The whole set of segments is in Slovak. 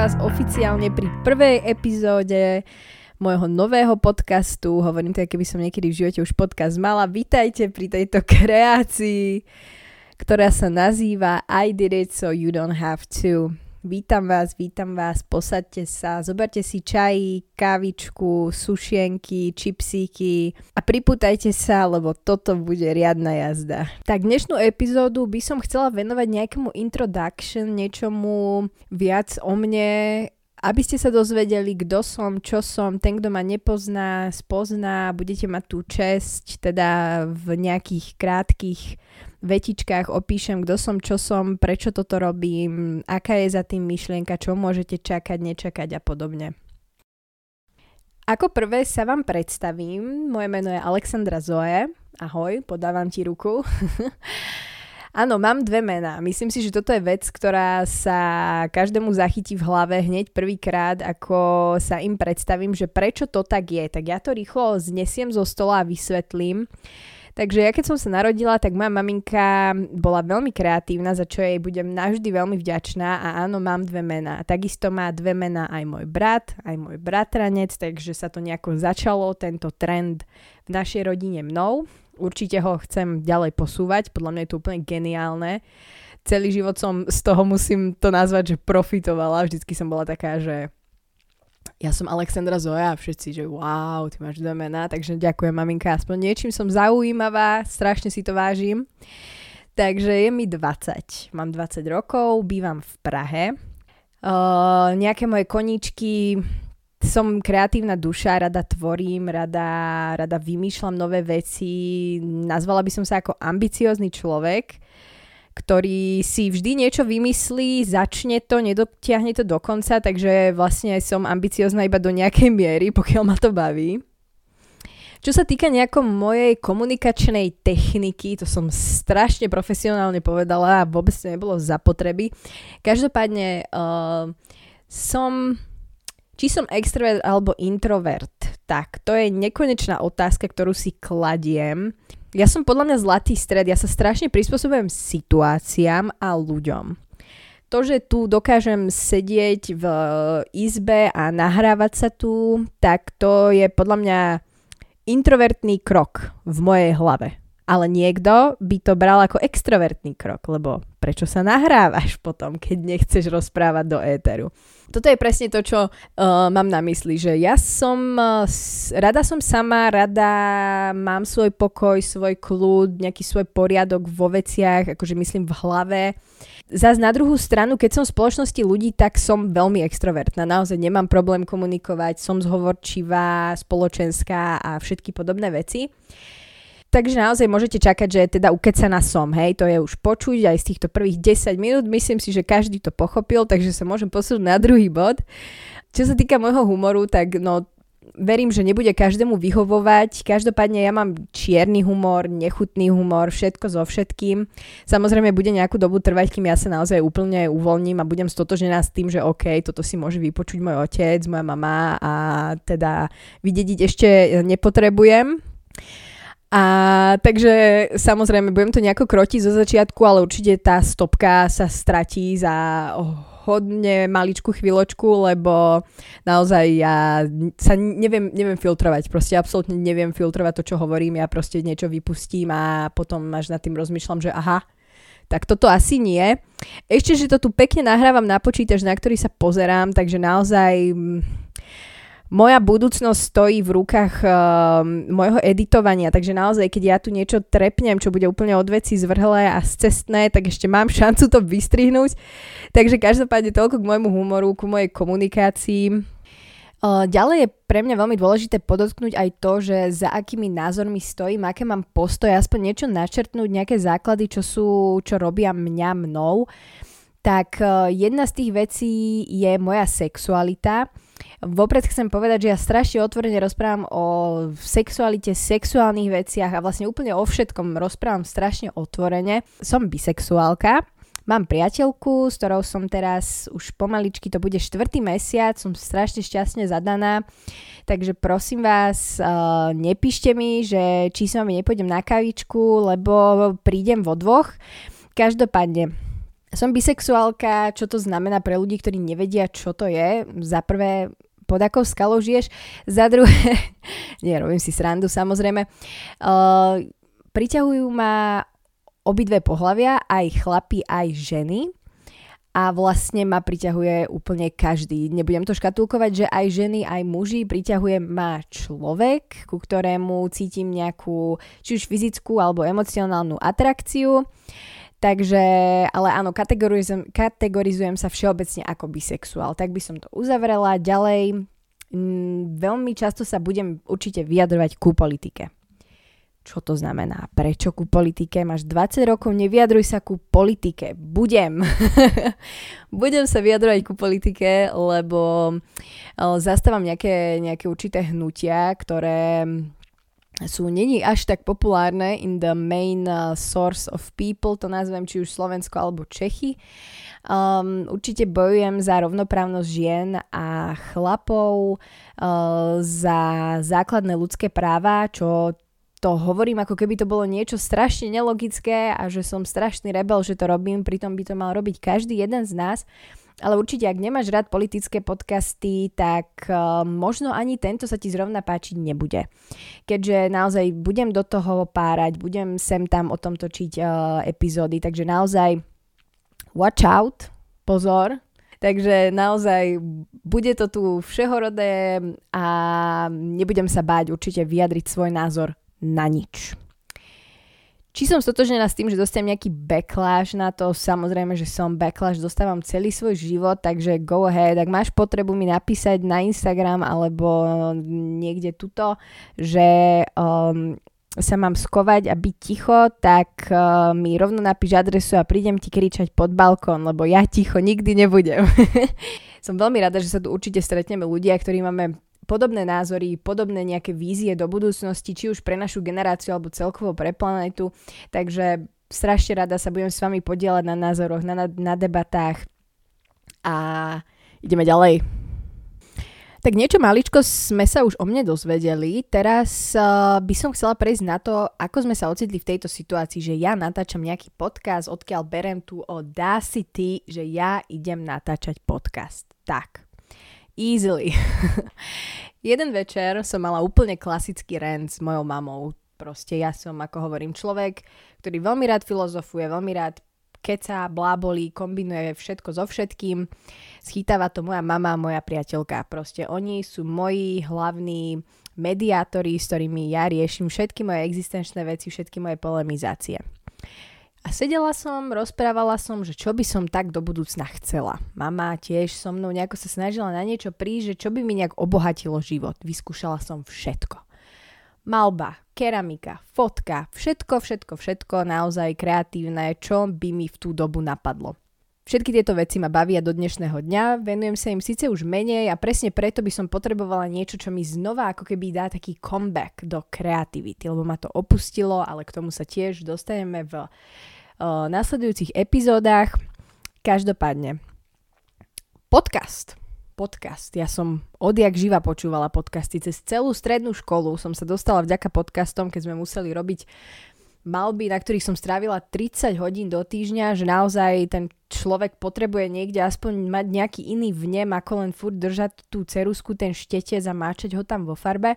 vás oficiálne pri prvej epizóde môjho nového podcastu. Hovorím to, keby som niekedy v živote už podcast mala. Vítajte pri tejto kreácii, ktorá sa nazýva I did it so you don't have to. Vítam vás, vítam vás, posaďte sa, zoberte si čaj, kávičku, sušienky, čipsíky a pripútajte sa, lebo toto bude riadna jazda. Tak dnešnú epizódu by som chcela venovať nejakému introduction, niečomu viac o mne, aby ste sa dozvedeli, kto som, čo som, ten, kto ma nepozná, spozná, budete mať tú česť, teda v nejakých krátkých vetičkách opíšem, kto som, čo som, prečo toto robím, aká je za tým myšlienka, čo môžete čakať, nečakať a podobne. Ako prvé sa vám predstavím, moje meno je Alexandra Zoe, ahoj, podávam ti ruku. Áno, mám dve mená. Myslím si, že toto je vec, ktorá sa každému zachytí v hlave hneď prvýkrát, ako sa im predstavím, že prečo to tak je. Tak ja to rýchlo znesiem zo stola a vysvetlím. Takže ja keď som sa narodila, tak moja maminka bola veľmi kreatívna, za čo jej budem navždy veľmi vďačná a áno, mám dve mená. Takisto má dve mená aj môj brat, aj môj bratranec, takže sa to nejako začalo, tento trend v našej rodine mnou určite ho chcem ďalej posúvať, podľa mňa je to úplne geniálne. Celý život som z toho musím to nazvať, že profitovala, vždycky som bola taká, že ja som Alexandra Zoja a všetci, že wow, ty máš dve mená, takže ďakujem maminka, aspoň niečím som zaujímavá, strašne si to vážim. Takže je mi 20, mám 20 rokov, bývam v Prahe. Uh, nejaké moje koníčky, som kreatívna duša, rada tvorím, rada, rada vymýšľam nové veci. Nazvala by som sa ako ambiciózny človek, ktorý si vždy niečo vymyslí, začne to, nedotiahne to do konca, takže vlastne som ambiciozna iba do nejakej miery, pokiaľ ma to baví. Čo sa týka nejako mojej komunikačnej techniky, to som strašne profesionálne povedala a vôbec to nebolo zapotreby. Každopádne uh, som či som extrovert alebo introvert, tak to je nekonečná otázka, ktorú si kladiem. Ja som podľa mňa zlatý stred, ja sa strašne prispôsobujem situáciám a ľuďom. To, že tu dokážem sedieť v izbe a nahrávať sa tu, tak to je podľa mňa introvertný krok v mojej hlave ale niekto by to bral ako extrovertný krok, lebo prečo sa nahrávaš potom, keď nechceš rozprávať do éteru. Toto je presne to, čo uh, mám na mysli, že ja som, uh, rada som sama, rada mám svoj pokoj, svoj kľud, nejaký svoj poriadok vo veciach, akože myslím v hlave. Zas na druhú stranu, keď som v spoločnosti ľudí, tak som veľmi extrovertná. Naozaj nemám problém komunikovať, som zhovorčivá, spoločenská a všetky podobné veci. Takže naozaj môžete čakať, že teda ukecaná som, hej, to je už počuť aj z týchto prvých 10 minút, myslím si, že každý to pochopil, takže sa môžem posunúť na druhý bod. Čo sa týka môjho humoru, tak no verím, že nebude každému vyhovovať. Každopádne ja mám čierny humor, nechutný humor, všetko so všetkým. Samozrejme bude nejakú dobu trvať, kým ja sa naozaj úplne uvoľním a budem stotožená s tým, že OK, toto si môže vypočuť môj otec, moja mama a teda vydediť ešte nepotrebujem. A takže samozrejme budem to nejako krotiť zo začiatku, ale určite tá stopka sa stratí za hodne maličku chvíľočku, lebo naozaj ja sa neviem, neviem filtrovať, proste absolútne neviem filtrovať to, čo hovorím, ja proste niečo vypustím a potom až nad tým rozmýšľam, že aha, tak toto asi nie. Ešte, že to tu pekne nahrávam na počítač, na ktorý sa pozerám, takže naozaj moja budúcnosť stojí v rukách uh, môjho editovania, takže naozaj, keď ja tu niečo trepnem, čo bude úplne od veci zvrhlé a cestné, tak ešte mám šancu to vystrihnúť. Takže každopádne toľko k môjmu humoru, ku mojej komunikácii. Ďalej je pre mňa veľmi dôležité podotknúť aj to, že za akými názormi stojím, aké mám postoje, aspoň niečo načrtnúť, nejaké základy, čo sú, čo robia mňa mnou. Tak uh, jedna z tých vecí je moja sexualita. Vopred chcem povedať, že ja strašne otvorene rozprávam o sexualite, sexuálnych veciach a vlastne úplne o všetkom rozprávam strašne otvorene. Som bisexuálka, Mám priateľku, s ktorou som teraz už pomaličky, to bude štvrtý mesiac, som strašne šťastne zadaná, takže prosím vás, uh, nepíšte mi, že či s vami nepôjdem na kavičku, lebo prídem vo dvoch. Každopádne, Som bisexuálka, čo to znamená pre ľudí, ktorí nevedia, čo to je. Za prvé, pod akou skalou žiješ. Za druhé, nie, robím si srandu samozrejme, uh, priťahujú ma obidve pohľavia, aj chlapi, aj ženy a vlastne ma priťahuje úplne každý. Nebudem to škatulkovať, že aj ženy, aj muži priťahuje ma človek, ku ktorému cítim nejakú či už fyzickú alebo emocionálnu atrakciu. Takže, ale áno, kategorizujem, kategorizujem sa všeobecne ako bisexuál. Tak by som to uzavrela. Ďalej, mm, veľmi často sa budem určite vyjadrovať ku politike. Čo to znamená? Prečo ku politike? Máš 20 rokov, nevyjadruj sa ku politike. Budem. Budem sa vyjadrovať ku politike, lebo zastávam nejaké, nejaké určité hnutia, ktoré sú není až tak populárne in the main uh, source of people, to nazvem či už Slovensko alebo Čechy. Um, určite bojujem za rovnoprávnosť žien a chlapov, uh, za základné ľudské práva, čo to hovorím ako keby to bolo niečo strašne nelogické a že som strašný rebel, že to robím, pritom by to mal robiť každý jeden z nás. Ale určite, ak nemáš rád politické podcasty, tak uh, možno ani tento sa ti zrovna páčiť nebude. Keďže naozaj budem do toho párať, budem sem tam o tom točiť uh, epizódy, takže naozaj watch out, pozor, Takže naozaj bude to tu všehorodé a nebudem sa báť určite vyjadriť svoj názor na nič. Či som stotožnená s tým, že dostanem nejaký backlash na to, samozrejme, že som backlash, dostávam celý svoj život, takže go ahead, ak máš potrebu mi napísať na Instagram alebo niekde tuto, že um, sa mám skovať a byť ticho, tak uh, mi rovno napíš adresu a prídem ti kričať pod balkón, lebo ja ticho nikdy nebudem. som veľmi rada, že sa tu určite stretneme ľudia, ktorí máme podobné názory, podobné nejaké vízie do budúcnosti, či už pre našu generáciu alebo celkovo pre planetu. Takže strašne rada sa budem s vami podielať na názoroch, na, na debatách a ideme ďalej. Tak niečo maličko sme sa už o mne dozvedeli. Teraz uh, by som chcela prejsť na to, ako sme sa ocitli v tejto situácii, že ja natáčam nejaký podcast, odkiaľ berem tu audacity, že ja idem natáčať podcast. Tak, Easily. Jeden večer som mala úplne klasický rent s mojou mamou. Proste ja som, ako hovorím, človek, ktorý veľmi rád filozofuje, veľmi rád keca, blábolí, kombinuje všetko so všetkým. Schytáva to moja mama a moja priateľka. Proste oni sú moji hlavní mediátori, s ktorými ja riešim všetky moje existenčné veci, všetky moje polemizácie. A sedela som, rozprávala som, že čo by som tak do budúcna chcela. Mama tiež so mnou nejako sa snažila na niečo prísť, že čo by mi nejak obohatilo život. Vyskúšala som všetko. Malba, keramika, fotka, všetko, všetko, všetko naozaj kreatívne, čo by mi v tú dobu napadlo. Všetky tieto veci ma bavia do dnešného dňa, venujem sa im síce už menej a presne preto by som potrebovala niečo, čo mi znova ako keby dá taký comeback do kreativity, lebo ma to opustilo, ale k tomu sa tiež dostaneme v uh, nasledujúcich epizódach. Každopádne, podcast. Podcast. Ja som odjak živa počúvala podcasty. Cez celú strednú školu som sa dostala vďaka podcastom, keď sme museli robiť malby, na ktorých som strávila 30 hodín do týždňa, že naozaj ten človek potrebuje niekde aspoň mať nejaký iný vnem, ako len furt držať tú cerusku, ten štetec a máčať ho tam vo farbe.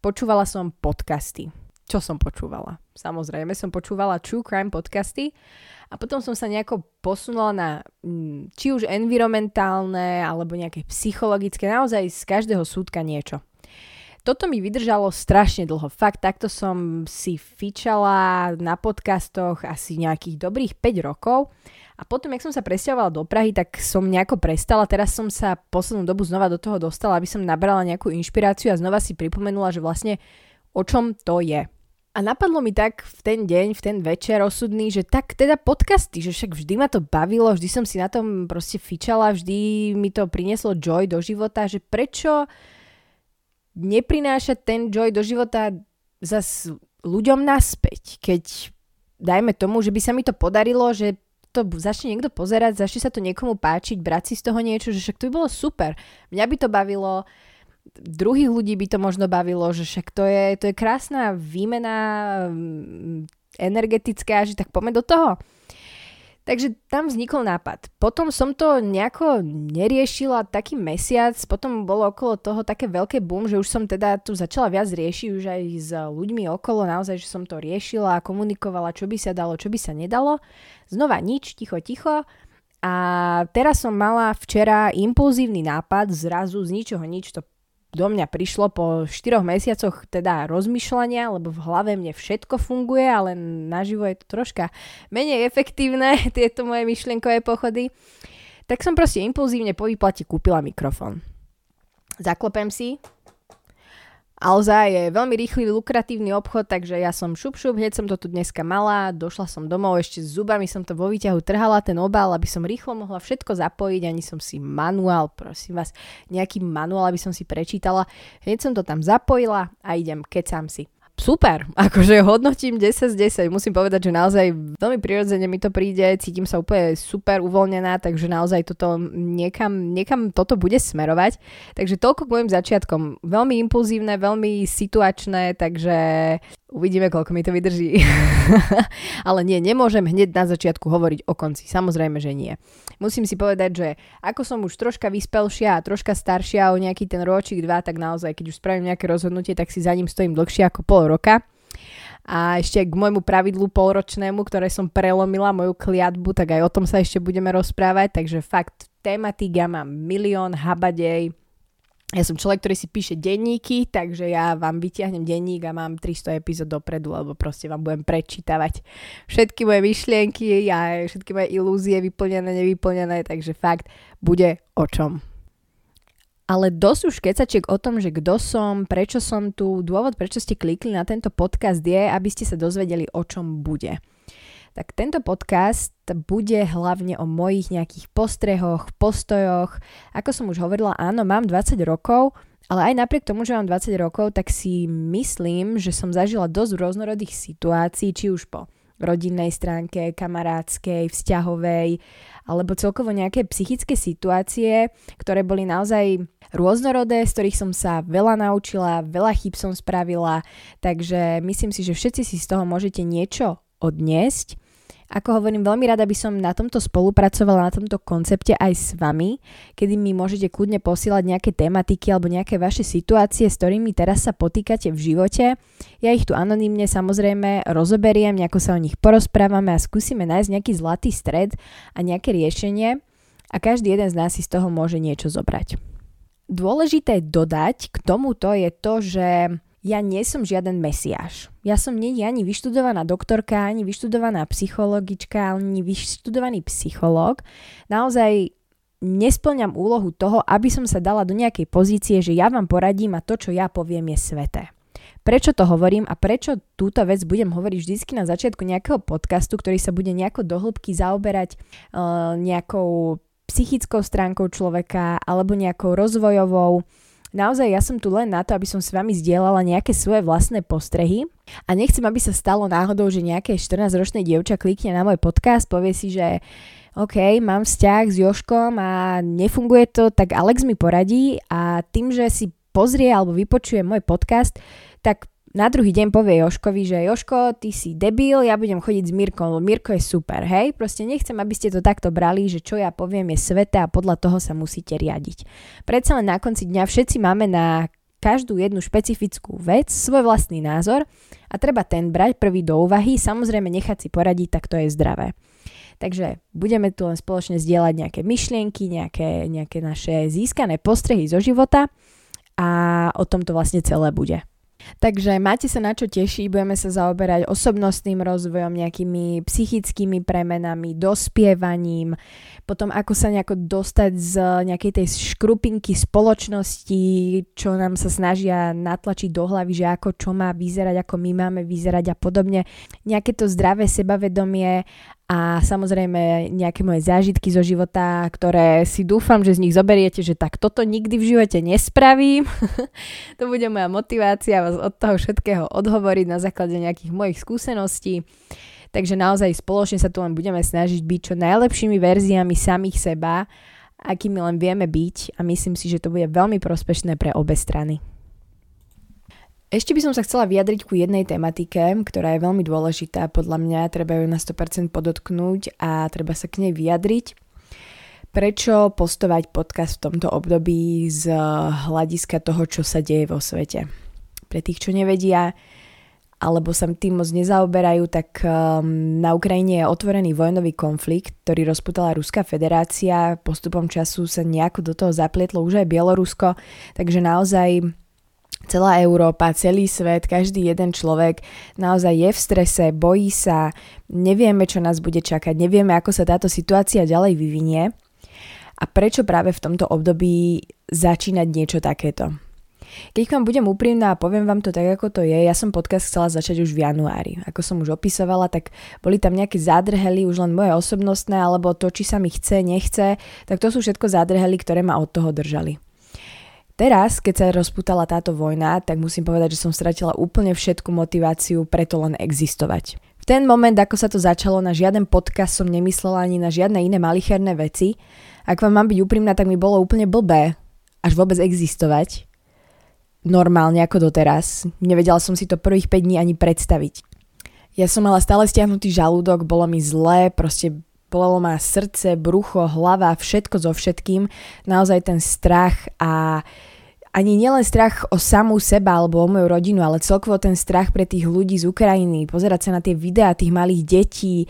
Počúvala som podcasty. Čo som počúvala? Samozrejme som počúvala true crime podcasty a potom som sa nejako posunula na mm, či už environmentálne alebo nejaké psychologické, naozaj z každého súdka niečo toto mi vydržalo strašne dlho. Fakt, takto som si fičala na podcastoch asi nejakých dobrých 5 rokov. A potom, jak som sa presťahovala do Prahy, tak som nejako prestala. Teraz som sa poslednú dobu znova do toho dostala, aby som nabrala nejakú inšpiráciu a znova si pripomenula, že vlastne o čom to je. A napadlo mi tak v ten deň, v ten večer osudný, že tak teda podcasty, že však vždy ma to bavilo, vždy som si na tom proste fičala, vždy mi to prinieslo joy do života, že prečo neprinášať ten joy do života zas ľuďom naspäť. Keď dajme tomu, že by sa mi to podarilo, že to začne niekto pozerať, začne sa to niekomu páčiť, brať si z toho niečo, že však to by bolo super. Mňa by to bavilo, druhých ľudí by to možno bavilo, že však to je, to je krásna výmena mm, energetická, že tak poďme do toho. Takže tam vznikol nápad. Potom som to nejako neriešila taký mesiac, potom bolo okolo toho také veľké boom, že už som teda tu začala viac riešiť už aj s ľuďmi okolo, naozaj, že som to riešila a komunikovala, čo by sa dalo, čo by sa nedalo. Znova nič, ticho, ticho. A teraz som mala včera impulzívny nápad, zrazu z ničoho nič to do mňa prišlo po 4 mesiacoch teda rozmýšľania, lebo v hlave mne všetko funguje, ale naživo je to troška menej efektívne, tieto moje myšlienkové pochody. Tak som proste impulzívne po výplate kúpila mikrofón. Zaklopem si, Alza je veľmi rýchly, lukratívny obchod, takže ja som šup šup, hneď som to tu dneska mala, došla som domov, ešte s zubami som to vo výťahu trhala ten obal, aby som rýchlo mohla všetko zapojiť, ani som si manuál, prosím vás, nejaký manuál, aby som si prečítala. Hneď som to tam zapojila a idem, kecam si super, akože hodnotím 10 z 10, musím povedať, že naozaj veľmi prirodzene mi to príde, cítim sa úplne super uvoľnená, takže naozaj toto niekam, niekam toto bude smerovať. Takže toľko k môjim začiatkom. Veľmi impulzívne, veľmi situačné, takže Uvidíme, koľko mi to vydrží. Ale nie, nemôžem hneď na začiatku hovoriť o konci. Samozrejme, že nie. Musím si povedať, že ako som už troška vyspelšia a troška staršia o nejaký ten ročík, dva, tak naozaj, keď už spravím nejaké rozhodnutie, tak si za ním stojím dlhšie ako pol roka. A ešte k môjmu pravidlu polročnému, ktoré som prelomila, moju kliatbu, tak aj o tom sa ešte budeme rozprávať. Takže fakt, tematik ja mám milión habadej, ja som človek, ktorý si píše denníky, takže ja vám vyťahnem denník a mám 300 epizód dopredu, lebo proste vám budem prečítavať všetky moje myšlienky a všetky moje ilúzie vyplnené, nevyplnené, takže fakt bude o čom. Ale dosť už kecačiek o tom, že kto som, prečo som tu, dôvod, prečo ste klikli na tento podcast je, aby ste sa dozvedeli, o čom bude tak tento podcast bude hlavne o mojich nejakých postrehoch, postojoch. Ako som už hovorila, áno, mám 20 rokov, ale aj napriek tomu, že mám 20 rokov, tak si myslím, že som zažila dosť rôznorodých situácií, či už po rodinnej stránke, kamarádskej, vzťahovej, alebo celkovo nejaké psychické situácie, ktoré boli naozaj rôznorodé, z ktorých som sa veľa naučila, veľa chyb som spravila, takže myslím si, že všetci si z toho môžete niečo odniesť. Ako hovorím, veľmi rada by som na tomto spolupracovala, na tomto koncepte aj s vami, kedy mi môžete kľudne posielať nejaké tematiky alebo nejaké vaše situácie, s ktorými teraz sa potýkate v živote. Ja ich tu anonymne samozrejme rozoberiem, nejako sa o nich porozprávame a skúsime nájsť nejaký zlatý stred a nejaké riešenie a každý jeden z nás si z toho môže niečo zobrať. Dôležité dodať k tomuto je to, že ja nie som žiaden mesiáš. Ja som nie ani vyštudovaná doktorka, ani vyštudovaná psychologička, ani vyštudovaný psychológ. Naozaj nesplňam úlohu toho, aby som sa dala do nejakej pozície, že ja vám poradím a to, čo ja poviem, je sveté. Prečo to hovorím a prečo túto vec budem hovoriť vždy na začiatku nejakého podcastu, ktorý sa bude nejako dohlbky zaoberať uh, nejakou psychickou stránkou človeka alebo nejakou rozvojovou, Naozaj ja som tu len na to, aby som s vami zdieľala nejaké svoje vlastné postrehy. A nechcem, aby sa stalo náhodou, že nejaké 14-ročné dievča klikne na môj podcast, povie si, že OK, mám vzťah s Joškom a nefunguje to, tak Alex mi poradí a tým, že si pozrie alebo vypočuje môj podcast, tak na druhý deň povie Joškovi, že Joško, ty si debil, ja budem chodiť s Mirkom, lebo Mirko je super, hej? Proste nechcem, aby ste to takto brali, že čo ja poviem je svete a podľa toho sa musíte riadiť. Predsa len na konci dňa všetci máme na každú jednu špecifickú vec svoj vlastný názor a treba ten brať prvý do úvahy, samozrejme nechať si poradiť, tak to je zdravé. Takže budeme tu len spoločne zdieľať nejaké myšlienky, nejaké, nejaké naše získané postrehy zo života a o tom to vlastne celé bude. Takže máte sa na čo tešiť, budeme sa zaoberať osobnostným rozvojom, nejakými psychickými premenami, dospievaním, potom ako sa nejako dostať z nejakej tej škrupinky spoločnosti, čo nám sa snažia natlačiť do hlavy, že ako čo má vyzerať, ako my máme vyzerať a podobne. Nejaké to zdravé sebavedomie a samozrejme nejaké moje zážitky zo života, ktoré si dúfam, že z nich zoberiete, že tak toto nikdy v živote nespravím. to bude moja motivácia vás od toho všetkého odhovoriť na základe nejakých mojich skúseností. Takže naozaj spoločne sa tu len budeme snažiť byť čo najlepšími verziami samých seba, akými len vieme byť a myslím si, že to bude veľmi prospešné pre obe strany. Ešte by som sa chcela vyjadriť ku jednej tematike, ktorá je veľmi dôležitá. Podľa mňa treba ju na 100% podotknúť a treba sa k nej vyjadriť. Prečo postovať podcast v tomto období z hľadiska toho, čo sa deje vo svete? Pre tých, čo nevedia, alebo sa tým moc nezaoberajú, tak um, na Ukrajine je otvorený vojnový konflikt, ktorý rozputala Ruská federácia. Postupom času sa nejako do toho zaplietlo už aj Bielorusko, takže naozaj celá Európa, celý svet, každý jeden človek naozaj je v strese, bojí sa, nevieme, čo nás bude čakať, nevieme, ako sa táto situácia ďalej vyvinie a prečo práve v tomto období začínať niečo takéto. Keď vám budem úprimná a poviem vám to tak, ako to je, ja som podcast chcela začať už v januári. Ako som už opisovala, tak boli tam nejaké zádrhely, už len moje osobnostné, alebo to, či sa mi chce, nechce, tak to sú všetko zádrhely, ktoré ma od toho držali. Teraz, keď sa rozputala táto vojna, tak musím povedať, že som stratila úplne všetku motiváciu preto len existovať. V ten moment, ako sa to začalo, na žiaden podcast som nemyslela ani na žiadne iné malicherné veci. Ak vám mám byť úprimná, tak mi bolo úplne blbé až vôbec existovať normálne ako doteraz. Nevedela som si to prvých 5 dní ani predstaviť. Ja som mala stále stiahnutý žalúdok, bolo mi zlé, proste bolelo ma srdce, brucho, hlava, všetko so všetkým. Naozaj ten strach a ani nielen strach o samú seba alebo o moju rodinu, ale celkovo ten strach pre tých ľudí z Ukrajiny, pozerať sa na tie videá tých malých detí,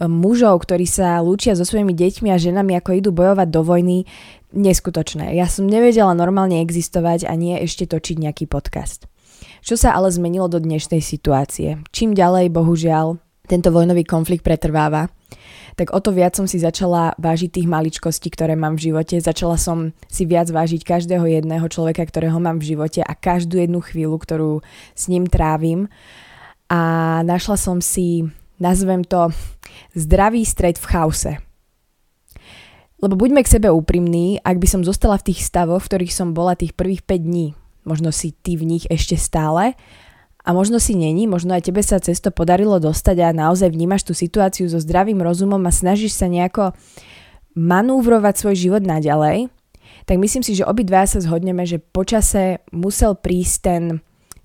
mužov, ktorí sa lúčia so svojimi deťmi a ženami, ako idú bojovať do vojny, neskutočné. Ja som nevedela normálne existovať a nie ešte točiť nejaký podcast. Čo sa ale zmenilo do dnešnej situácie? Čím ďalej, bohužiaľ, tento vojnový konflikt pretrváva, tak o to viac som si začala vážiť tých maličkostí, ktoré mám v živote. Začala som si viac vážiť každého jedného človeka, ktorého mám v živote a každú jednu chvíľu, ktorú s ním trávim. A našla som si, nazvem to, zdravý stred v chaose. Lebo buďme k sebe úprimní, ak by som zostala v tých stavoch, v ktorých som bola tých prvých 5 dní, možno si ty v nich ešte stále, a možno si není, možno aj tebe sa cesto podarilo dostať a naozaj vnímaš tú situáciu so zdravým rozumom a snažíš sa nejako manúvrovať svoj život naďalej, tak myslím si, že obidva sa zhodneme, že počase musel prísť ten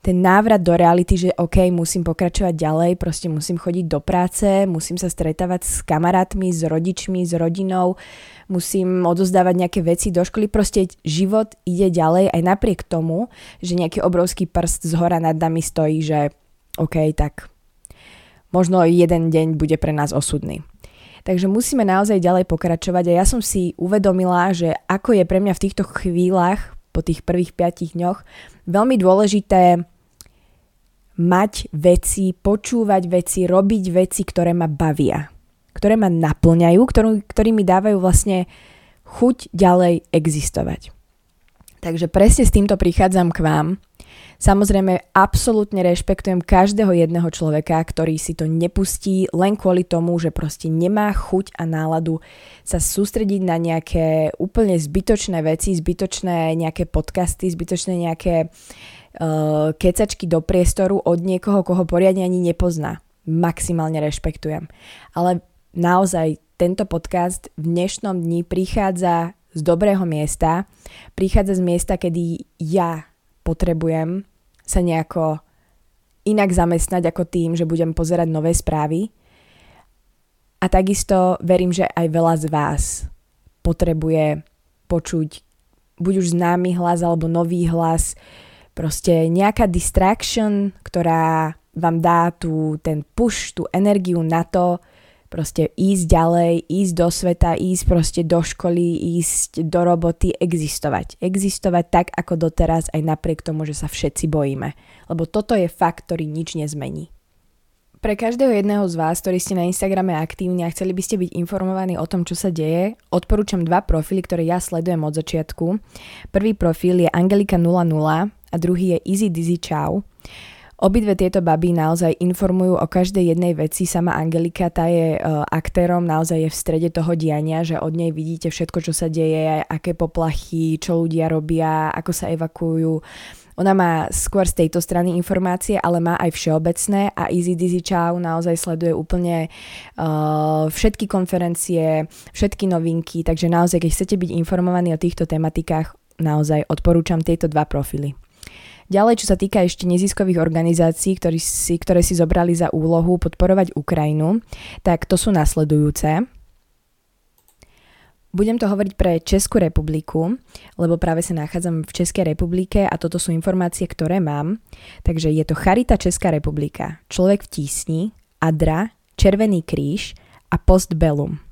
ten návrat do reality, že OK, musím pokračovať ďalej, proste musím chodiť do práce, musím sa stretávať s kamarátmi, s rodičmi, s rodinou, musím odozdávať nejaké veci do školy, proste život ide ďalej aj napriek tomu, že nejaký obrovský prst z hora nad nami stojí, že OK, tak možno jeden deň bude pre nás osudný. Takže musíme naozaj ďalej pokračovať a ja som si uvedomila, že ako je pre mňa v týchto chvíľach, po tých prvých 5 dňoch, veľmi dôležité mať veci, počúvať veci, robiť veci, ktoré ma bavia, ktoré ma naplňajú, ktorú, ktorí mi dávajú vlastne chuť ďalej existovať. Takže presne s týmto prichádzam k vám. Samozrejme, absolútne rešpektujem každého jedného človeka, ktorý si to nepustí len kvôli tomu, že proste nemá chuť a náladu sa sústrediť na nejaké úplne zbytočné veci, zbytočné nejaké podcasty, zbytočné nejaké uh, kecačky do priestoru od niekoho, koho poriadne ani nepozná. Maximálne rešpektujem. Ale naozaj tento podcast v dnešnom dni prichádza z dobrého miesta, prichádza z miesta, kedy ja potrebujem sa nejako inak zamestnať ako tým, že budem pozerať nové správy. A takisto verím, že aj veľa z vás potrebuje počuť buď už známy hlas alebo nový hlas, proste nejaká distraction, ktorá vám dá tu ten push, tú energiu na to, proste ísť ďalej, ísť do sveta, ísť proste do školy, ísť do roboty, existovať. Existovať tak, ako doteraz, aj napriek tomu, že sa všetci bojíme. Lebo toto je fakt, ktorý nič nezmení. Pre každého jedného z vás, ktorí ste na Instagrame aktívni a chceli by ste byť informovaní o tom, čo sa deje, odporúčam dva profily, ktoré ja sledujem od začiatku. Prvý profil je Angelika00 a druhý je Easy Dizzy Chow. Obidve tieto baby naozaj informujú o každej jednej veci. Sama Angelika, tá je uh, aktérom, naozaj je v strede toho diania, že od nej vidíte všetko, čo sa deje, aké poplachy, čo ľudia robia, ako sa evakuujú. Ona má skôr z tejto strany informácie, ale má aj všeobecné a Easy Dizzy Chow naozaj sleduje úplne uh, všetky konferencie, všetky novinky, takže naozaj, keď chcete byť informovaní o týchto tematikách, naozaj odporúčam tieto dva profily. Ďalej, čo sa týka ešte neziskových organizácií, ktoré si, ktoré si zobrali za úlohu podporovať Ukrajinu, tak to sú nasledujúce. Budem to hovoriť pre Českú republiku, lebo práve sa nachádzam v Českej republike a toto sú informácie, ktoré mám. Takže je to Charita Česká republika, Človek v tísni, Adra, Červený kríž a Postbellum.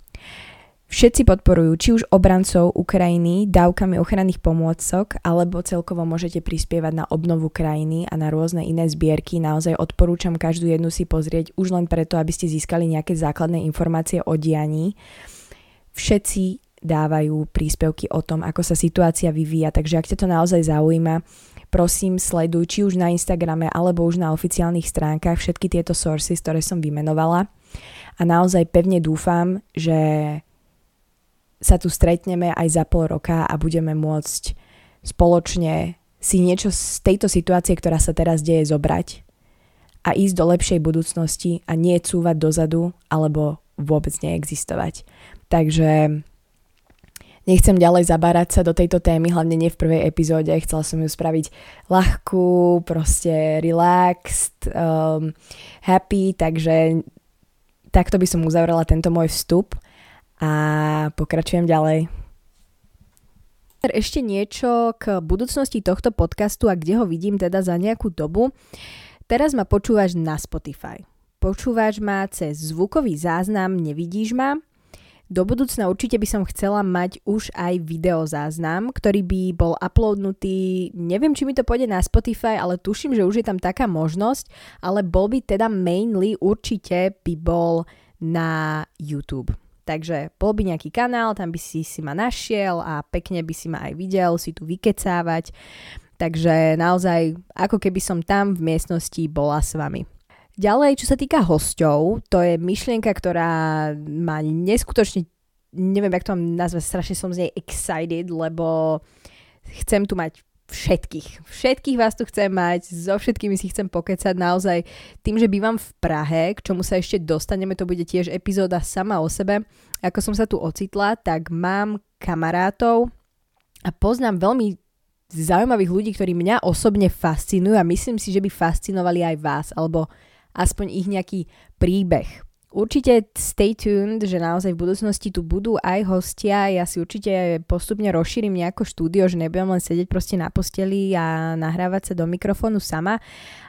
Všetci podporujú či už obrancov Ukrajiny dávkami ochranných pomôcok, alebo celkovo môžete prispievať na obnovu krajiny a na rôzne iné zbierky. Naozaj odporúčam každú jednu si pozrieť už len preto, aby ste získali nejaké základné informácie o dianí. Všetci dávajú príspevky o tom, ako sa situácia vyvíja, takže ak ťa to naozaj zaujíma, prosím sleduj či už na Instagrame alebo už na oficiálnych stránkach všetky tieto sources, ktoré som vymenovala a naozaj pevne dúfam, že sa tu stretneme aj za pol roka a budeme môcť spoločne si niečo z tejto situácie, ktorá sa teraz deje, zobrať a ísť do lepšej budúcnosti a nie cúvať dozadu alebo vôbec neexistovať. Takže Nechcem ďalej zabárať sa do tejto témy, hlavne nie v prvej epizóde. Chcela som ju spraviť ľahkú, proste relaxed, um, happy, takže takto by som uzavrela tento môj vstup a pokračujem ďalej. Ešte niečo k budúcnosti tohto podcastu a kde ho vidím teda za nejakú dobu. Teraz ma počúvaš na Spotify. Počúvaš ma cez zvukový záznam, nevidíš ma, do budúcna určite by som chcela mať už aj videozáznam, ktorý by bol uploadnutý, neviem, či mi to pôjde na Spotify, ale tuším, že už je tam taká možnosť, ale bol by teda mainly určite by bol na YouTube. Takže bol by nejaký kanál, tam by si si ma našiel a pekne by si ma aj videl, si tu vykecávať. Takže naozaj, ako keby som tam v miestnosti bola s vami. Ďalej, čo sa týka hosťov, to je myšlienka, ktorá ma neskutočne, neviem, jak to mám nazvať, strašne som z nej excited, lebo chcem tu mať všetkých. Všetkých vás tu chcem mať, so všetkými si chcem pokecať naozaj tým, že bývam v Prahe, k čomu sa ešte dostaneme, to bude tiež epizóda sama o sebe. Ako som sa tu ocitla, tak mám kamarátov a poznám veľmi zaujímavých ľudí, ktorí mňa osobne fascinujú a myslím si, že by fascinovali aj vás, alebo aspoň ich nejaký príbeh. Určite stay tuned, že naozaj v budúcnosti tu budú aj hostia. Ja si určite postupne rozšírim nejako štúdio, že nebudem len sedieť proste na posteli a nahrávať sa do mikrofónu sama,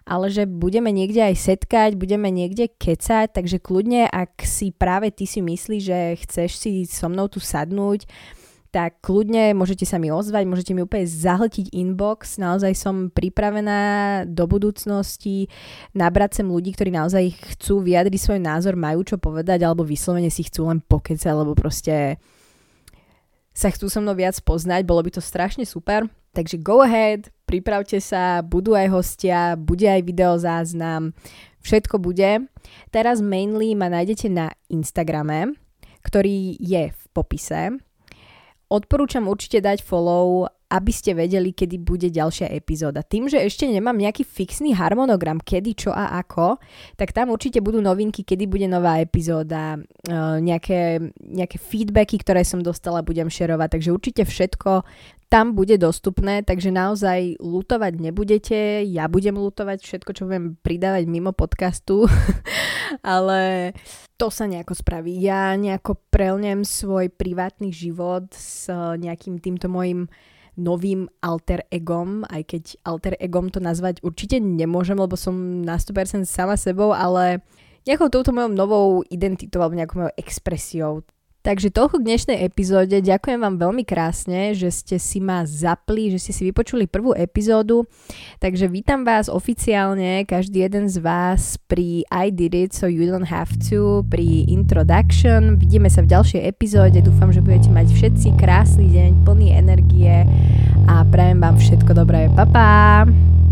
ale že budeme niekde aj setkať, budeme niekde kecať, takže kľudne, ak si práve ty si myslíš, že chceš si so mnou tu sadnúť, tak kľudne môžete sa mi ozvať, môžete mi úplne zahltiť inbox, naozaj som pripravená do budúcnosti nabrať sem ľudí, ktorí naozaj chcú vyjadriť svoj názor, majú čo povedať, alebo vyslovene si chcú len pokecať, alebo proste sa chcú so mnou viac poznať, bolo by to strašne super. Takže go ahead, pripravte sa, budú aj hostia, bude aj videozáznam, všetko bude. Teraz mainly ma nájdete na Instagrame, ktorý je v popise Odporúčam určite dať follow, aby ste vedeli, kedy bude ďalšia epizóda. Tým, že ešte nemám nejaký fixný harmonogram, kedy, čo a ako, tak tam určite budú novinky, kedy bude nová epizóda, uh, nejaké, nejaké feedbacky, ktoré som dostala, budem šerovať, takže určite všetko tam bude dostupné, takže naozaj lutovať nebudete, ja budem lutovať všetko, čo budem pridávať mimo podcastu, ale to sa nejako spraví. Ja nejako prelnem svoj privátny život s nejakým týmto mojim novým alter egom, aj keď alter egom to nazvať určite nemôžem, lebo som na 100% sama sebou, ale nejakou touto mojou novou identitou alebo nejakou mojou expresiou. Takže toľko k dnešnej epizóde. Ďakujem vám veľmi krásne, že ste si ma zapli, že ste si vypočuli prvú epizódu. Takže vítam vás oficiálne, každý jeden z vás pri I did it, so you don't have to, pri introduction. Vidíme sa v ďalšej epizóde. Dúfam, že budete mať všetci krásny deň, plný energie a prajem vám všetko dobré. Pa, pa!